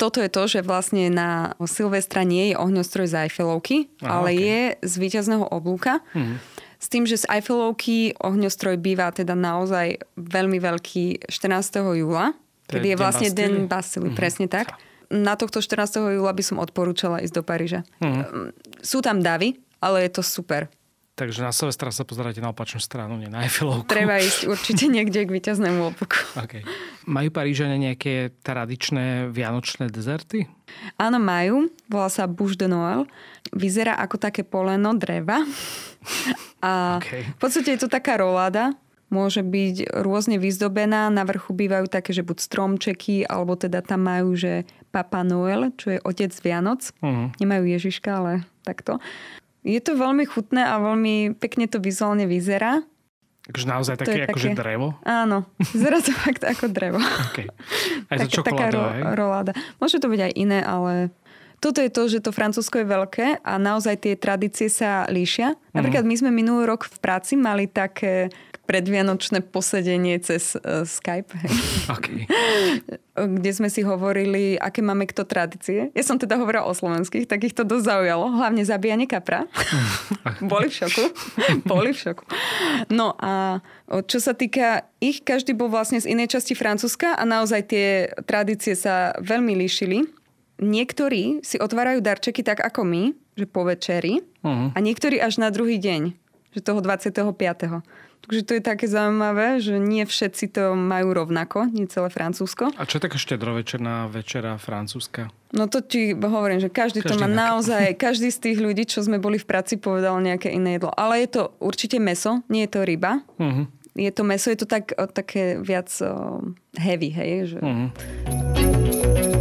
Toto je to, že vlastne na Silvestra nie je ohňostroj z Eiffelovky, Aha, ale okay. je z víťazného oblúka. Hmm. S tým, že z Eiffelovky ohňostroj býva teda naozaj veľmi veľký 14. júla, kedy je vlastne Den Bastily, mm-hmm. presne tak. Na tohto 14. júla by som odporúčala ísť do Paríža. Mm-hmm. Sú tam davy, ale je to super. Takže na Silvestra sa pozeráte na opačnú stranu, nie na Eiffelovku. Treba ísť určite niekde k víťaznému opuku. Okay. Majú Parížania nejaké tradičné vianočné dezerty? Áno, majú. Volá sa Bouche de Noël. Vyzerá ako také poleno dreva. A okay. v podstate je to taká roláda. Môže byť rôzne vyzdobená. Na vrchu bývajú také, že buď stromčeky, alebo teda tam majú, že Papa Noel, čo je otec Vianoc. Uh-huh. Nemajú Ježiška, ale takto. Je to veľmi chutné a veľmi pekne to vizuálne vyzerá. Takže naozaj také, akože také... drevo? Áno, vyzerá to fakt ako drevo. Okay. Aj to tak, taká ro- roláda. Môže to byť aj iné, ale toto je to, že to Francúzsko je veľké a naozaj tie tradície sa líšia. Napríklad my sme minulý rok v práci mali také predvianočné posedenie cez uh, Skype. Okay. Kde sme si hovorili, aké máme kto tradície. Ja som teda hovorila o slovenských, tak ich to dosť zaujalo. Hlavne zabíjanie kapra. Boli v šoku. Boli v šoku. No a čo sa týka ich, každý bol vlastne z inej časti Francúzska a naozaj tie tradície sa veľmi líšili. Niektorí si otvárajú darčeky tak ako my, že po večeri, uh-huh. a niektorí až na druhý deň, že toho 25. Takže to je také zaujímavé, že nie všetci to majú rovnako, nie celé Francúzsko. A čo je taká štedrovečerná večera francúzska? No to ti hovorím, že každý, každý to má inak. naozaj, každý z tých ľudí, čo sme boli v práci, povedal nejaké iné jedlo. Ale je to určite meso, nie je to ryba. Uh-huh. Je to meso, je to tak, také viac heavy, hej. Že... Uh-huh.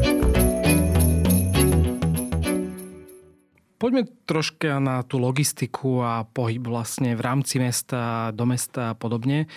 Poďme troška na tú logistiku a pohyb vlastne v rámci mesta, do mesta a podobne.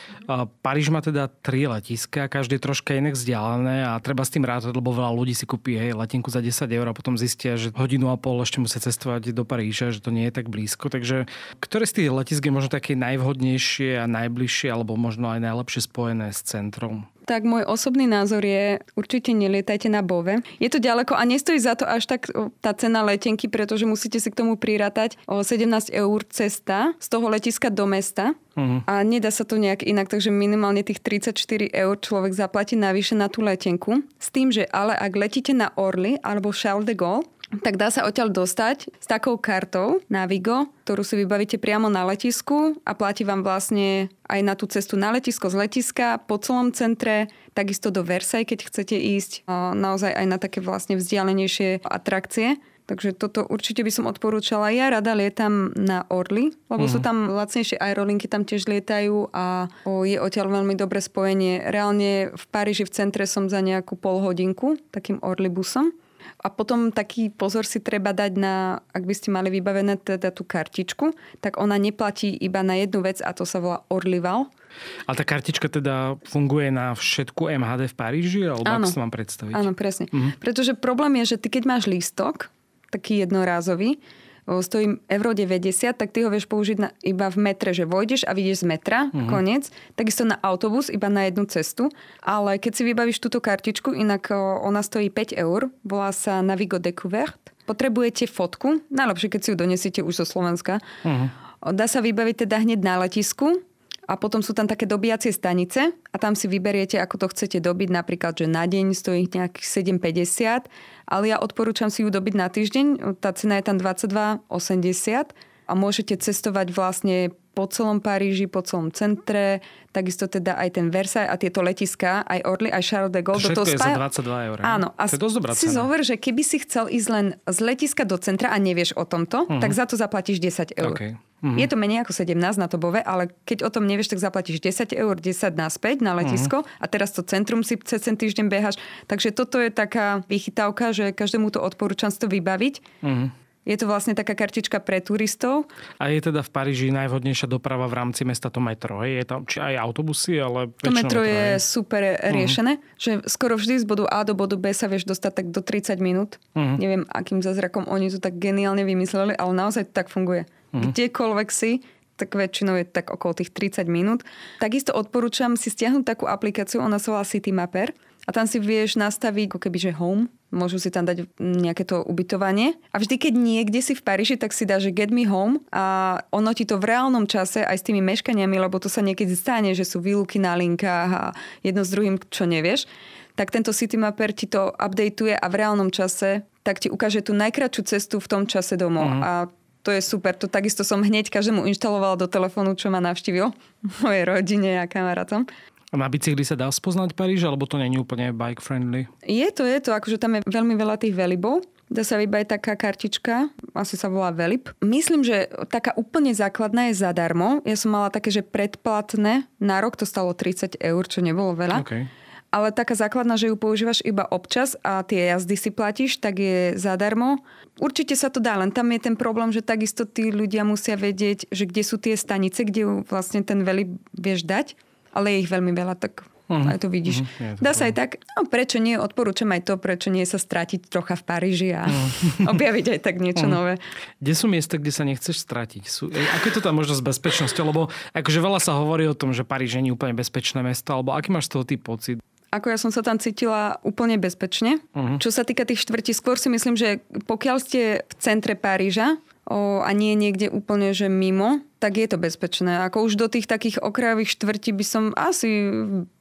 Paríž má teda tri letiska, každý je troška inak vzdialené a treba s tým rátať, lebo veľa ľudí si kúpi hej, letinku za 10 eur a potom zistia, že hodinu a pol ešte musia cestovať do Paríža, že to nie je tak blízko. Takže ktoré z tých letisk je možno také najvhodnejšie a najbližšie alebo možno aj najlepšie spojené s centrom? Tak môj osobný názor je, určite nelietajte na Bove. Je to ďaleko a nestojí za to až tak tá cena letenky, pretože musíte si k tomu prirátať o 17 eur cesta z toho letiska do mesta. Uh-huh. A nedá sa to nejak inak, takže minimálne tých 34 eur človek zaplatí navyše na tú letenku. S tým, že ale ak letíte na Orly alebo Charles de Gaulle, tak dá sa odtiaľ dostať s takou kartou Navigo, ktorú si vybavíte priamo na letisku a platí vám vlastne aj na tú cestu na letisko z letiska, po celom centre, takisto do Versailles, keď chcete ísť naozaj aj na také vlastne vzdialenejšie atrakcie. Takže toto určite by som odporúčala. Ja rada lietam na Orly, lebo mm. sú mhm. tam lacnejšie aerolinky, tam tiež lietajú a o, je odtiaľ veľmi dobré spojenie. Reálne v Paríži v centre som za nejakú pol hodinku takým Orlybusom. A potom taký pozor si treba dať na, ak by ste mali vybavené teda tú kartičku, tak ona neplatí iba na jednu vec a to sa volá Orlival. A tá kartička teda funguje na všetku MHD v Paríži? Alebo áno, ako sa mám predstaviť? Áno, presne. Mhm. Pretože problém je, že ty keď máš lístok, taký jednorázový, stojí euro 90, tak ty ho vieš použiť na, iba v metre, že vojdeš a vidieš z metra, uh-huh. koniec. Takisto na autobus, iba na jednu cestu. Ale keď si vybavíš túto kartičku, inak ona stojí 5 eur, volá sa Navigo Découverte potrebujete fotku, najlepšie, keď si ju donesiete už zo Slovenska. Uh-huh. Dá sa vybaviť teda hneď na letisku a potom sú tam také dobíjacie stanice a tam si vyberiete, ako to chcete dobiť. Napríklad, že na deň stojí nejakých 7,50, ale ja odporúčam si ju dobiť na týždeň. Tá cena je tam 22,80 a môžete cestovať vlastne po celom Paríži, po celom centre, takisto teda aj ten Versailles a tieto letiska, aj Orly, aj Charles de Gaulle. To do toho je spája... za 22 eur. Áno. A to je dosť dobrá si cena. zover, že keby si chcel ísť len z letiska do centra a nevieš o tomto, uh-huh. tak za to zaplatíš 10 eur. Okay. Uh-huh. Je to menej ako 17 na to bove, ale keď o tom nevieš, tak zaplatíš 10 eur, 10 naspäť na letisko uh-huh. a teraz to centrum si cez ten týždeň behaš. Takže toto je taká vychytávka, že každému to odporúčam si to vybaviť. Uh-huh. Je to vlastne taká kartička pre turistov. A je teda v Paríži najvhodnejšia doprava v rámci mesta to metro? Je tam či aj autobusy, ale To metro, metro je super uh-huh. riešené, že skoro vždy z bodu A do bodu B sa vieš dostať tak do 30 minút. Uh-huh. Neviem, akým zázrakom oni to tak geniálne vymysleli, ale naozaj to tak funguje. Uh-huh. Kdekoľvek si, tak väčšinou je tak okolo tých 30 minút. Takisto odporúčam si stiahnuť takú aplikáciu, ona sa volá City Mapper a tam si vieš nastaviť ako keby, že home, môžu si tam dať nejaké to ubytovanie. A vždy, keď niekde si v Paríži, tak si dá, že get me home a ono ti to v reálnom čase aj s tými meškaniami, lebo to sa niekedy stane, že sú výluky na linkách a jedno s druhým, čo nevieš, tak tento Citymapper ti to updateuje a v reálnom čase tak ti ukáže tú najkračšiu cestu v tom čase domov. Uh-huh. A to je super. To takisto som hneď každému inštalovala do telefónu, čo ma navštívil. Mojej rodine a kamarátom. A na bicykli sa dá spoznať Paríž, alebo to není úplne bike friendly? Je to, je to. Akože tam je veľmi veľa tých velibov. Dá sa vybaviť taká kartička, asi sa volá Velib. Myslím, že taká úplne základná je zadarmo. Ja som mala také, že predplatné. Na rok to stalo 30 eur, čo nebolo veľa. Okay. Ale taká základná, že ju používaš iba občas a tie jazdy si platíš, tak je zadarmo. Určite sa to dá, len tam je ten problém, že takisto tí ľudia musia vedieť, že kde sú tie stanice, kde vlastne ten velib vieš dať ale je ich veľmi veľa, tak Uh-huh. Aj to vidíš. Uh-huh. Dá sa aj tak, no prečo nie, odporúčam aj to, prečo nie sa stratiť trocha v Paríži a uh-huh. objaviť aj tak niečo uh-huh. nové. Kde sú miesta, kde sa nechceš stratiť? Sú, e, ako je to tam možno s bezpečnosťou? Lebo akože veľa sa hovorí o tom, že Paríž nie je úplne bezpečné mesto, alebo aký máš z toho ty pocit? Ako ja som sa tam cítila úplne bezpečne. Uh-huh. Čo sa týka tých štvrtí, skôr si myslím, že pokiaľ ste v centre Paríža, o, a nie niekde úplne, že mimo, tak je to bezpečné. Ako už do tých takých okrajových štvrtí by som asi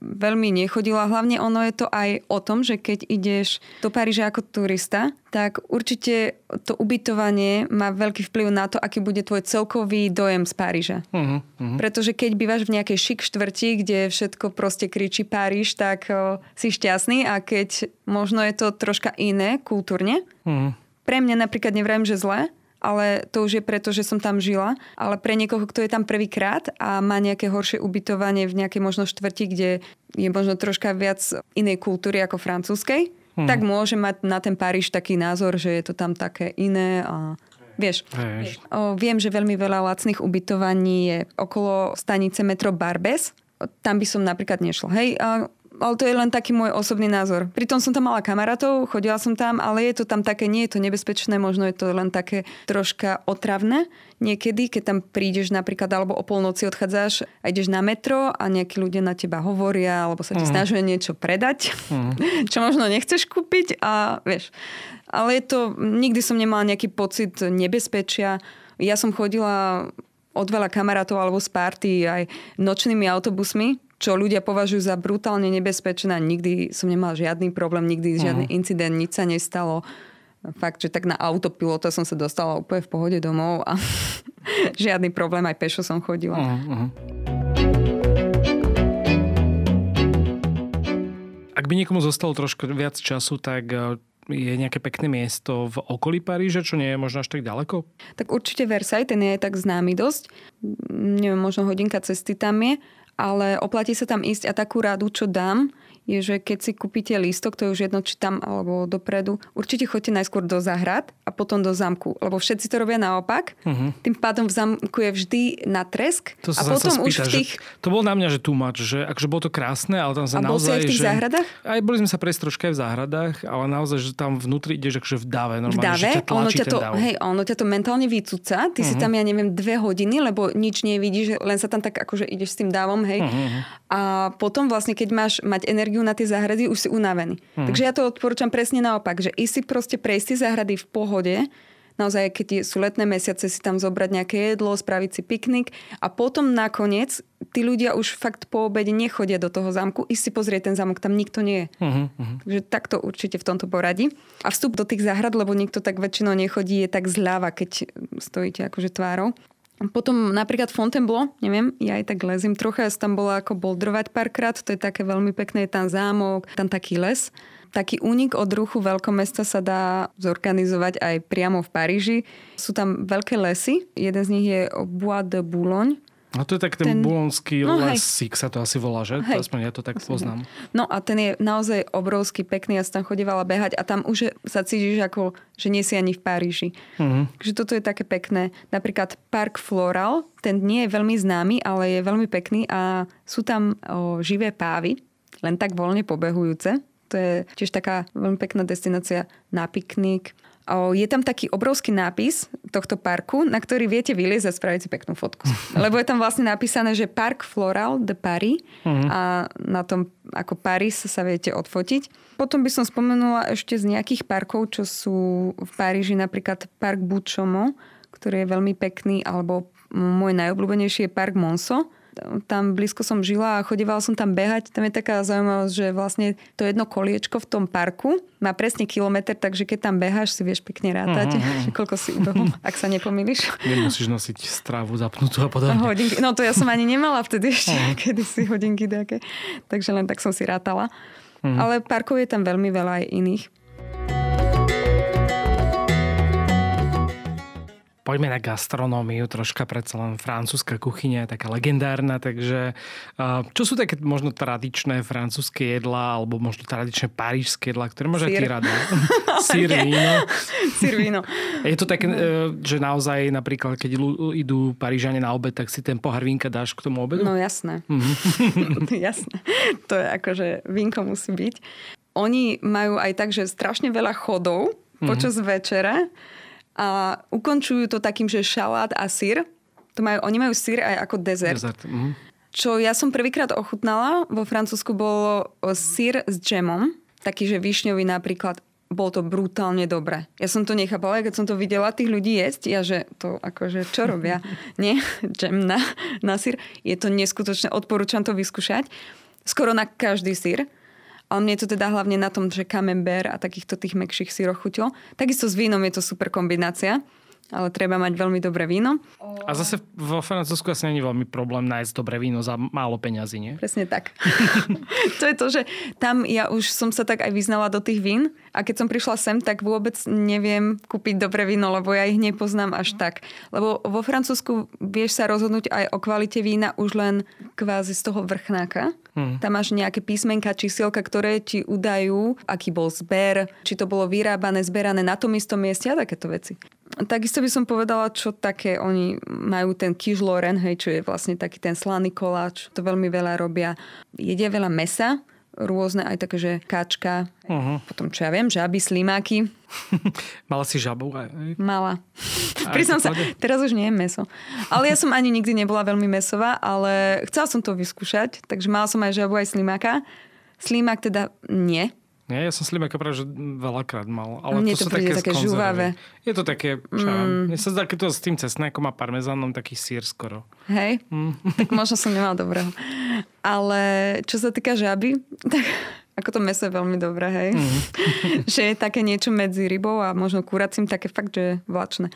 veľmi nechodila. Hlavne ono je to aj o tom, že keď ideš do Paríža ako turista, tak určite to ubytovanie má veľký vplyv na to, aký bude tvoj celkový dojem z Paríža. Uh-huh, uh-huh. Pretože keď bývaš v nejakej šik štvrti, kde všetko proste kričí Paríž, tak o, si šťastný a keď možno je to troška iné kultúrne, uh-huh. pre mňa napríklad nevrajím, že zle, ale to už je preto, že som tam žila. Ale pre niekoho, kto je tam prvýkrát a má nejaké horšie ubytovanie v nejakej možno štvrti, kde je možno troška viac inej kultúry ako francúzskej, hmm. tak môže mať na ten Paríž taký názor, že je to tam také iné a Vieš, vieš. O, viem, že veľmi veľa lacných ubytovaní je okolo stanice metro Barbes. Tam by som napríklad nešla. Hej, a ale to je len taký môj osobný názor. Pritom som tam mala kamarátov, chodila som tam, ale je to tam také, nie je to nebezpečné, možno je to len také troška otravné. Niekedy, keď tam prídeš napríklad, alebo o polnoci odchádzaš a ideš na metro a nejakí ľudia na teba hovoria, alebo sa ti uh-huh. snažia niečo predať, uh-huh. čo možno nechceš kúpiť a vieš. Ale je to, nikdy som nemala nejaký pocit nebezpečia. Ja som chodila od veľa kamarátov alebo z party aj nočnými autobusmi, čo ľudia považujú za brutálne nebezpečné. Nikdy som nemala žiadny problém, nikdy žiadny uh-huh. incident, nič sa nestalo. Fakt, že tak na autopilota som sa dostala úplne v pohode domov a žiadny problém, aj pešo som chodila. Uh-huh. Ak by niekomu zostalo trošku viac času, tak eh, je nejaké pekné miesto v okolí Paríža, čo nie je možno až tak ďaleko? Tak určite Versailles, ten je tak známy dosť. Neviem, možno hodinka cesty tam je ale oplatí sa tam ísť a takú radu, čo dám, je, že keď si kúpite lístok, to je už jedno, či tam alebo dopredu, určite choďte najskôr do záhrad a potom do zamku, lebo všetci to robia naopak. Uh-huh. Tým pádom v zamku je vždy na tresk to a potom spýta, už v tých... To bolo na mňa, že much, že akože bolo to krásne, ale tam sa a naozaj... A bol si aj v tých že... záhradách? Aj boli sme sa prejsť troška aj v záhradách, ale naozaj, že tam vnútri ideš akože v dave. Normálne, v dave? Že ťa ono ťa to, hej, ono ťa to mentálne vycúca. Ty uh-huh. si mhm. tam, ja neviem, dve hodiny, lebo nič nevidíš, len sa tam tak akože ideš s tým dávom hej. Uh-huh. A potom vlastne, keď máš mať energiu na tie záhrady, už si unavený. Uh-huh. Takže ja to odporúčam presne naopak, že ísť si proste prejsť tie záhrady v pohode, naozaj, keď sú letné mesiace, si tam zobrať nejaké jedlo, spraviť si piknik a potom nakoniec tí ľudia už fakt po obede nechodia do toho zámku, ísť si pozrieť ten zámok, tam nikto nie je. Uh-huh, uh-huh. Takže takto určite v tomto poradí. A vstup do tých záhrad, lebo nikto tak väčšinou nechodí, je tak zľava, keď stojíte akože tvárou. Potom napríklad Fontainebleau, neviem, ja aj tak lezím trocha, ja tam bola ako boldrovať párkrát, to je také veľmi pekné, je tam zámok, tam taký les. Taký únik od ruchu veľkomesta sa dá zorganizovať aj priamo v Paríži. Sú tam veľké lesy, jeden z nich je Bois de Boulogne, a to je tak ten, ten... bulonský no, lesík sa to asi volá, že? Hej. Aspoň ja to tak poznám. No a ten je naozaj obrovský, pekný. Ja som tam chodívala behať a tam už sa cítiš ako, že nie si ani v Paríži. Uh-huh. Takže toto je také pekné. Napríklad Park Floral, ten nie je veľmi známy, ale je veľmi pekný a sú tam o, živé pávy, len tak voľne pobehujúce. To je tiež taká veľmi pekná destinácia na piknik. Je tam taký obrovský nápis tohto parku, na ktorý viete vyliezť a spraviť si peknú fotku. Lebo je tam vlastne napísané, že Park Floral de Paris uh-huh. a na tom ako Paris sa viete odfotiť. Potom by som spomenula ešte z nejakých parkov, čo sú v Paríži, napríklad Park Bučomo, ktorý je veľmi pekný, alebo môj najobľúbenejší je Park Monso, tam blízko som žila a chodívala som tam behať. Tam je taká zaujímavosť, že vlastne to jedno koliečko v tom parku má presne kilometr, takže keď tam beháš, si vieš pekne rátať, uh-huh. koľko si ubehol, ak sa nepomýliš. Nemusíš nosiť strávu zapnutú a podobne. Hodinky. No to ja som ani nemala vtedy ešte, uh-huh. kedy si hodinky také. Takže len tak som si rátala. Uh-huh. Ale parkov je tam veľmi veľa aj iných. Poďme na gastronómiu, troška predsa len francúzska kuchyňa je taká legendárna, takže čo sú také možno tradičné francúzske jedlá, alebo možno tradičné parížské jedlá, ktoré môže ty rada? Sír, víno. Sír, víno. Je to také, e, že naozaj napríklad, keď idú Parížane na obed, tak si ten pohár vínka dáš k tomu obedu? No jasné. Mm-hmm. jasné. To je akože vínko musí byť. Oni majú aj tak, že strašne veľa chodov počas mm-hmm. večera a ukončujú to takým, že šalát a sír. To majú, oni majú sír aj ako dezert. dezert. Mm-hmm. Čo ja som prvýkrát ochutnala vo Francúzsku bolo sír s džemom. Taký, že višňový napríklad. Bolo to brutálne dobré. Ja som to nechápala, keď som to videla tých ľudí jesť, ja že to akože čo robia? Nie, džem na, na sír. Je to neskutočné, odporúčam to vyskúšať. Skoro na každý sír. Ale mne to teda hlavne na tom, že camembert a takýchto tých mekších síroch chutilo. Takisto s vínom je to super kombinácia ale treba mať veľmi dobré víno. A zase vo Francúzsku asi není veľmi problém nájsť dobré víno za málo peňazí, nie? Presne tak. to je to, že tam ja už som sa tak aj vyznala do tých vín a keď som prišla sem, tak vôbec neviem kúpiť dobré víno, lebo ja ich nepoznám až tak. Lebo vo Francúzsku vieš sa rozhodnúť aj o kvalite vína už len kvázi z toho vrchnáka. Hmm. Tam máš nejaké písmenka, čísielka, ktoré ti udajú, aký bol zber, či to bolo vyrábané, zberané na tom istom mieste a takéto veci. Takisto by som povedala, čo také oni majú ten kižloren, hej, čo je vlastne taký ten slaný koláč. To veľmi veľa robia. Jedia veľa mesa, rôzne aj také, že kačka, uh-huh. potom čo ja viem, žaby, slimáky. Mala si žabu? Aj, Mala. Priznám sa, teraz už nie je meso. Ale ja som ani nikdy nebola veľmi mesová, ale chcela som to vyskúšať, takže mala som aj žabu, aj slimáka. Slimák teda nie, nie, ja som slimáka práve, že veľakrát mal. Ale Mne to, to príde také, také žuvavé. Je to také, čo mm. Mne sa zdá, keď to s tým cesnákom a parmezánom, taký sír skoro. Hej, mm. tak možno som nemal dobrého. Ale čo sa týka žaby, tak ako to meso je veľmi dobré, hej. Mm. že je také niečo medzi rybou a možno kuracím, také fakt, že je vlačné.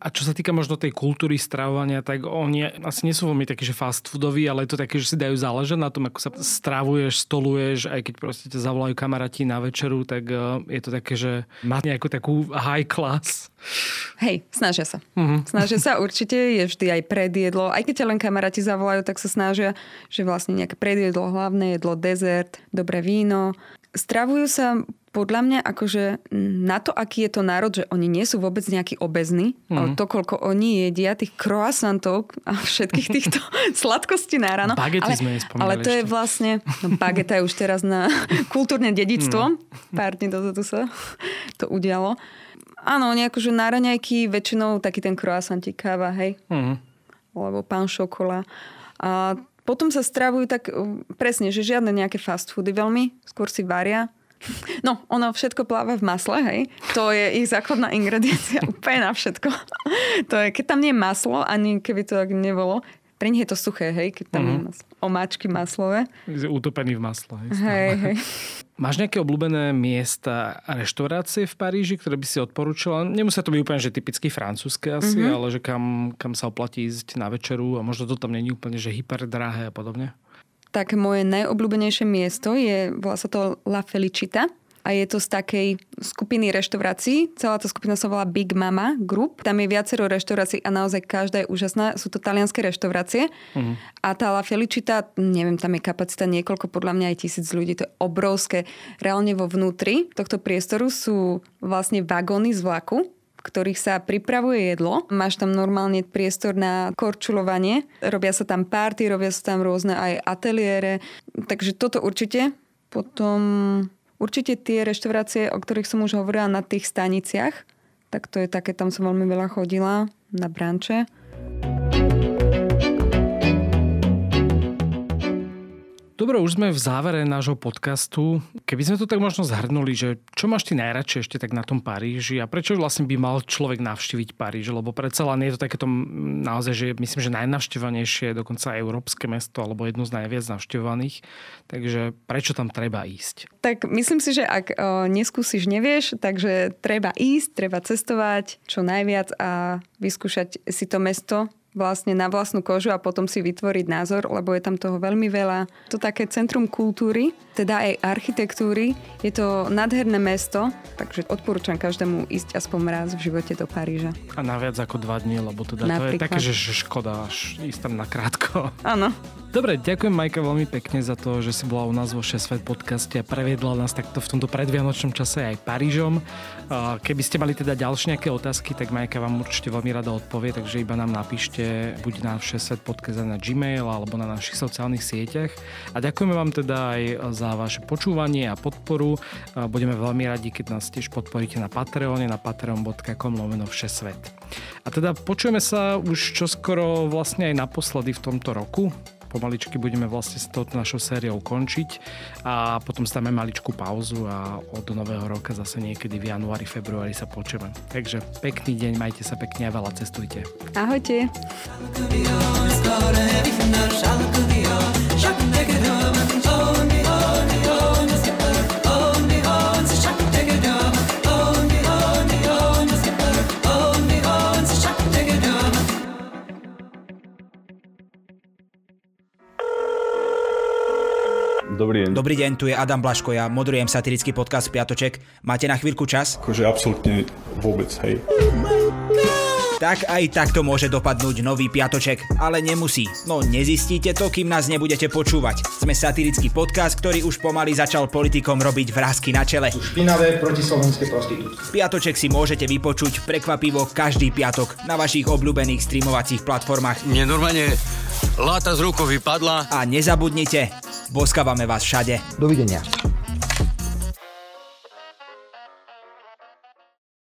A čo sa týka možno tej kultúry stravovania, tak oni asi nie sú veľmi takí, že fast foodoví, ale je to také, že si dajú záležať na tom, ako sa stravuješ, stoluješ, aj keď proste ťa zavolajú kamaráti na večeru, tak uh, je to také, že má nejakú takú high class. Hej, snažia sa. Uh-huh. Snažia sa určite, je vždy aj predjedlo. Aj keď ťa len kamaráti zavolajú, tak sa snažia, že vlastne nejaké predjedlo, hlavné jedlo, dezert, dobré víno. Stravujú sa podľa mňa akože na to, aký je to národ, že oni nie sú vôbec nejakí obezní, mm. ale to, koľko oni jedia, tých croissantov a všetkých týchto sladkostí na ráno. Bagety ale, sme Ale to ešte. je vlastne, no bageta je už teraz na kultúrne dedictvo. Mm. Pár dní dozadu sa to udialo. Áno, akože na raňajky väčšinou taký ten croissantík káva, hej. Mm. Alebo pán šokola. A potom sa stravujú tak uh, presne, že žiadne nejaké fast foody veľmi, skôr si varia. No, ono všetko pláva v masle, hej. To je ich základná ingrediencia úplne na všetko. to je, keď tam nie je maslo, ani keby to tak nebolo, pre nich je to suché, hej, keď tam mm-hmm. je mhm. maslo. Omáčky maslové. Utopený v masle. Hej, hej, hej. Máš nejaké obľúbené miesta a reštaurácie v Paríži, ktoré by si odporúčala? Nemusia to byť úplne, že typicky francúzske asi, mm-hmm. ale že kam, kam sa oplatí ísť na večeru a možno to tam není úplne, že hyperdrahé a podobne? Tak moje najobľúbenejšie miesto je, volá sa to La Felicita a je to z takej skupiny reštaurácií. Celá tá skupina sa volá Big Mama Group. Tam je viacero reštaurácií a naozaj každá je úžasná. Sú to talianské reštaurácie. Uh-huh. A tá La Felicita, neviem, tam je kapacita niekoľko, podľa mňa aj tisíc ľudí. To je obrovské. Reálne vo vnútri tohto priestoru sú vlastne vagóny z vlaku, v ktorých sa pripravuje jedlo. Máš tam normálne priestor na korčulovanie. Robia sa tam párty, robia sa tam rôzne aj ateliére. Takže toto určite. Potom Určite tie reštaurácie, o ktorých som už hovorila na tých staniciach, tak to je také, tam som veľmi veľa chodila na branče. Dobre, už sme v závere nášho podcastu. Keby sme to tak možno zhrnuli, že čo máš ty najradšej ešte tak na tom Paríži a prečo vlastne by mal človek navštíviť Paríž? Lebo predsa len je to takéto naozaj, že myslím, že najnavštevovanejšie dokonca európske mesto alebo jedno z najviac navštevovaných. Takže prečo tam treba ísť? Tak myslím si, že ak neskúsiš, nevieš, takže treba ísť, treba cestovať čo najviac a vyskúšať si to mesto vlastne na vlastnú kožu a potom si vytvoriť názor, lebo je tam toho veľmi veľa. To také centrum kultúry, teda aj architektúry. Je to nádherné mesto, takže odporúčam každému ísť aspoň raz v živote do Paríža. A na viac ako dva dní, lebo teda Napríklad. to je také, že škoda ísť tam na krátko. Áno. Dobre, ďakujem Majka veľmi pekne za to, že si bola u nás vo 6 Svet podcaste a previedla nás takto v tomto predvianočnom čase aj Parížom. Keby ste mali teda ďalšie nejaké otázky, tak Majka vám určite veľmi rada odpovie, takže iba nám napíšte buď na 6 Svet podcast na Gmail alebo na našich sociálnych sieťach. A ďakujeme vám teda aj za vaše počúvanie a podporu. Budeme veľmi radi, keď nás tiež podporíte na Patreone, na patreon.com lomeno svet. A teda počujeme sa už čoskoro vlastne aj naposledy v tomto roku pomaličky budeme vlastne s touto našou sériou končiť a potom stáme maličkú pauzu a od nového roka zase niekedy v januári, februári sa počujeme. Takže pekný deň, majte sa pekne a veľa cestujte. Ahojte. Dobrý deň. Dobrý deň, tu je Adam Blaško, ja moderujem satirický podcast Piatoček. Máte na chvíľku čas? Akože absolútne vôbec, hej. Tak aj takto môže dopadnúť nový piatoček, ale nemusí. No nezistíte to, kým nás nebudete počúvať. Sme satirický podcast, ktorý už pomaly začal politikom robiť vrázky na čele. Špinavé protislovenské prostitútky. Piatoček si môžete vypočuť prekvapivo každý piatok na vašich obľúbených streamovacích platformách. Mne normálne láta z rukou vypadla. A nezabudnite, boskávame vás všade. Dovidenia.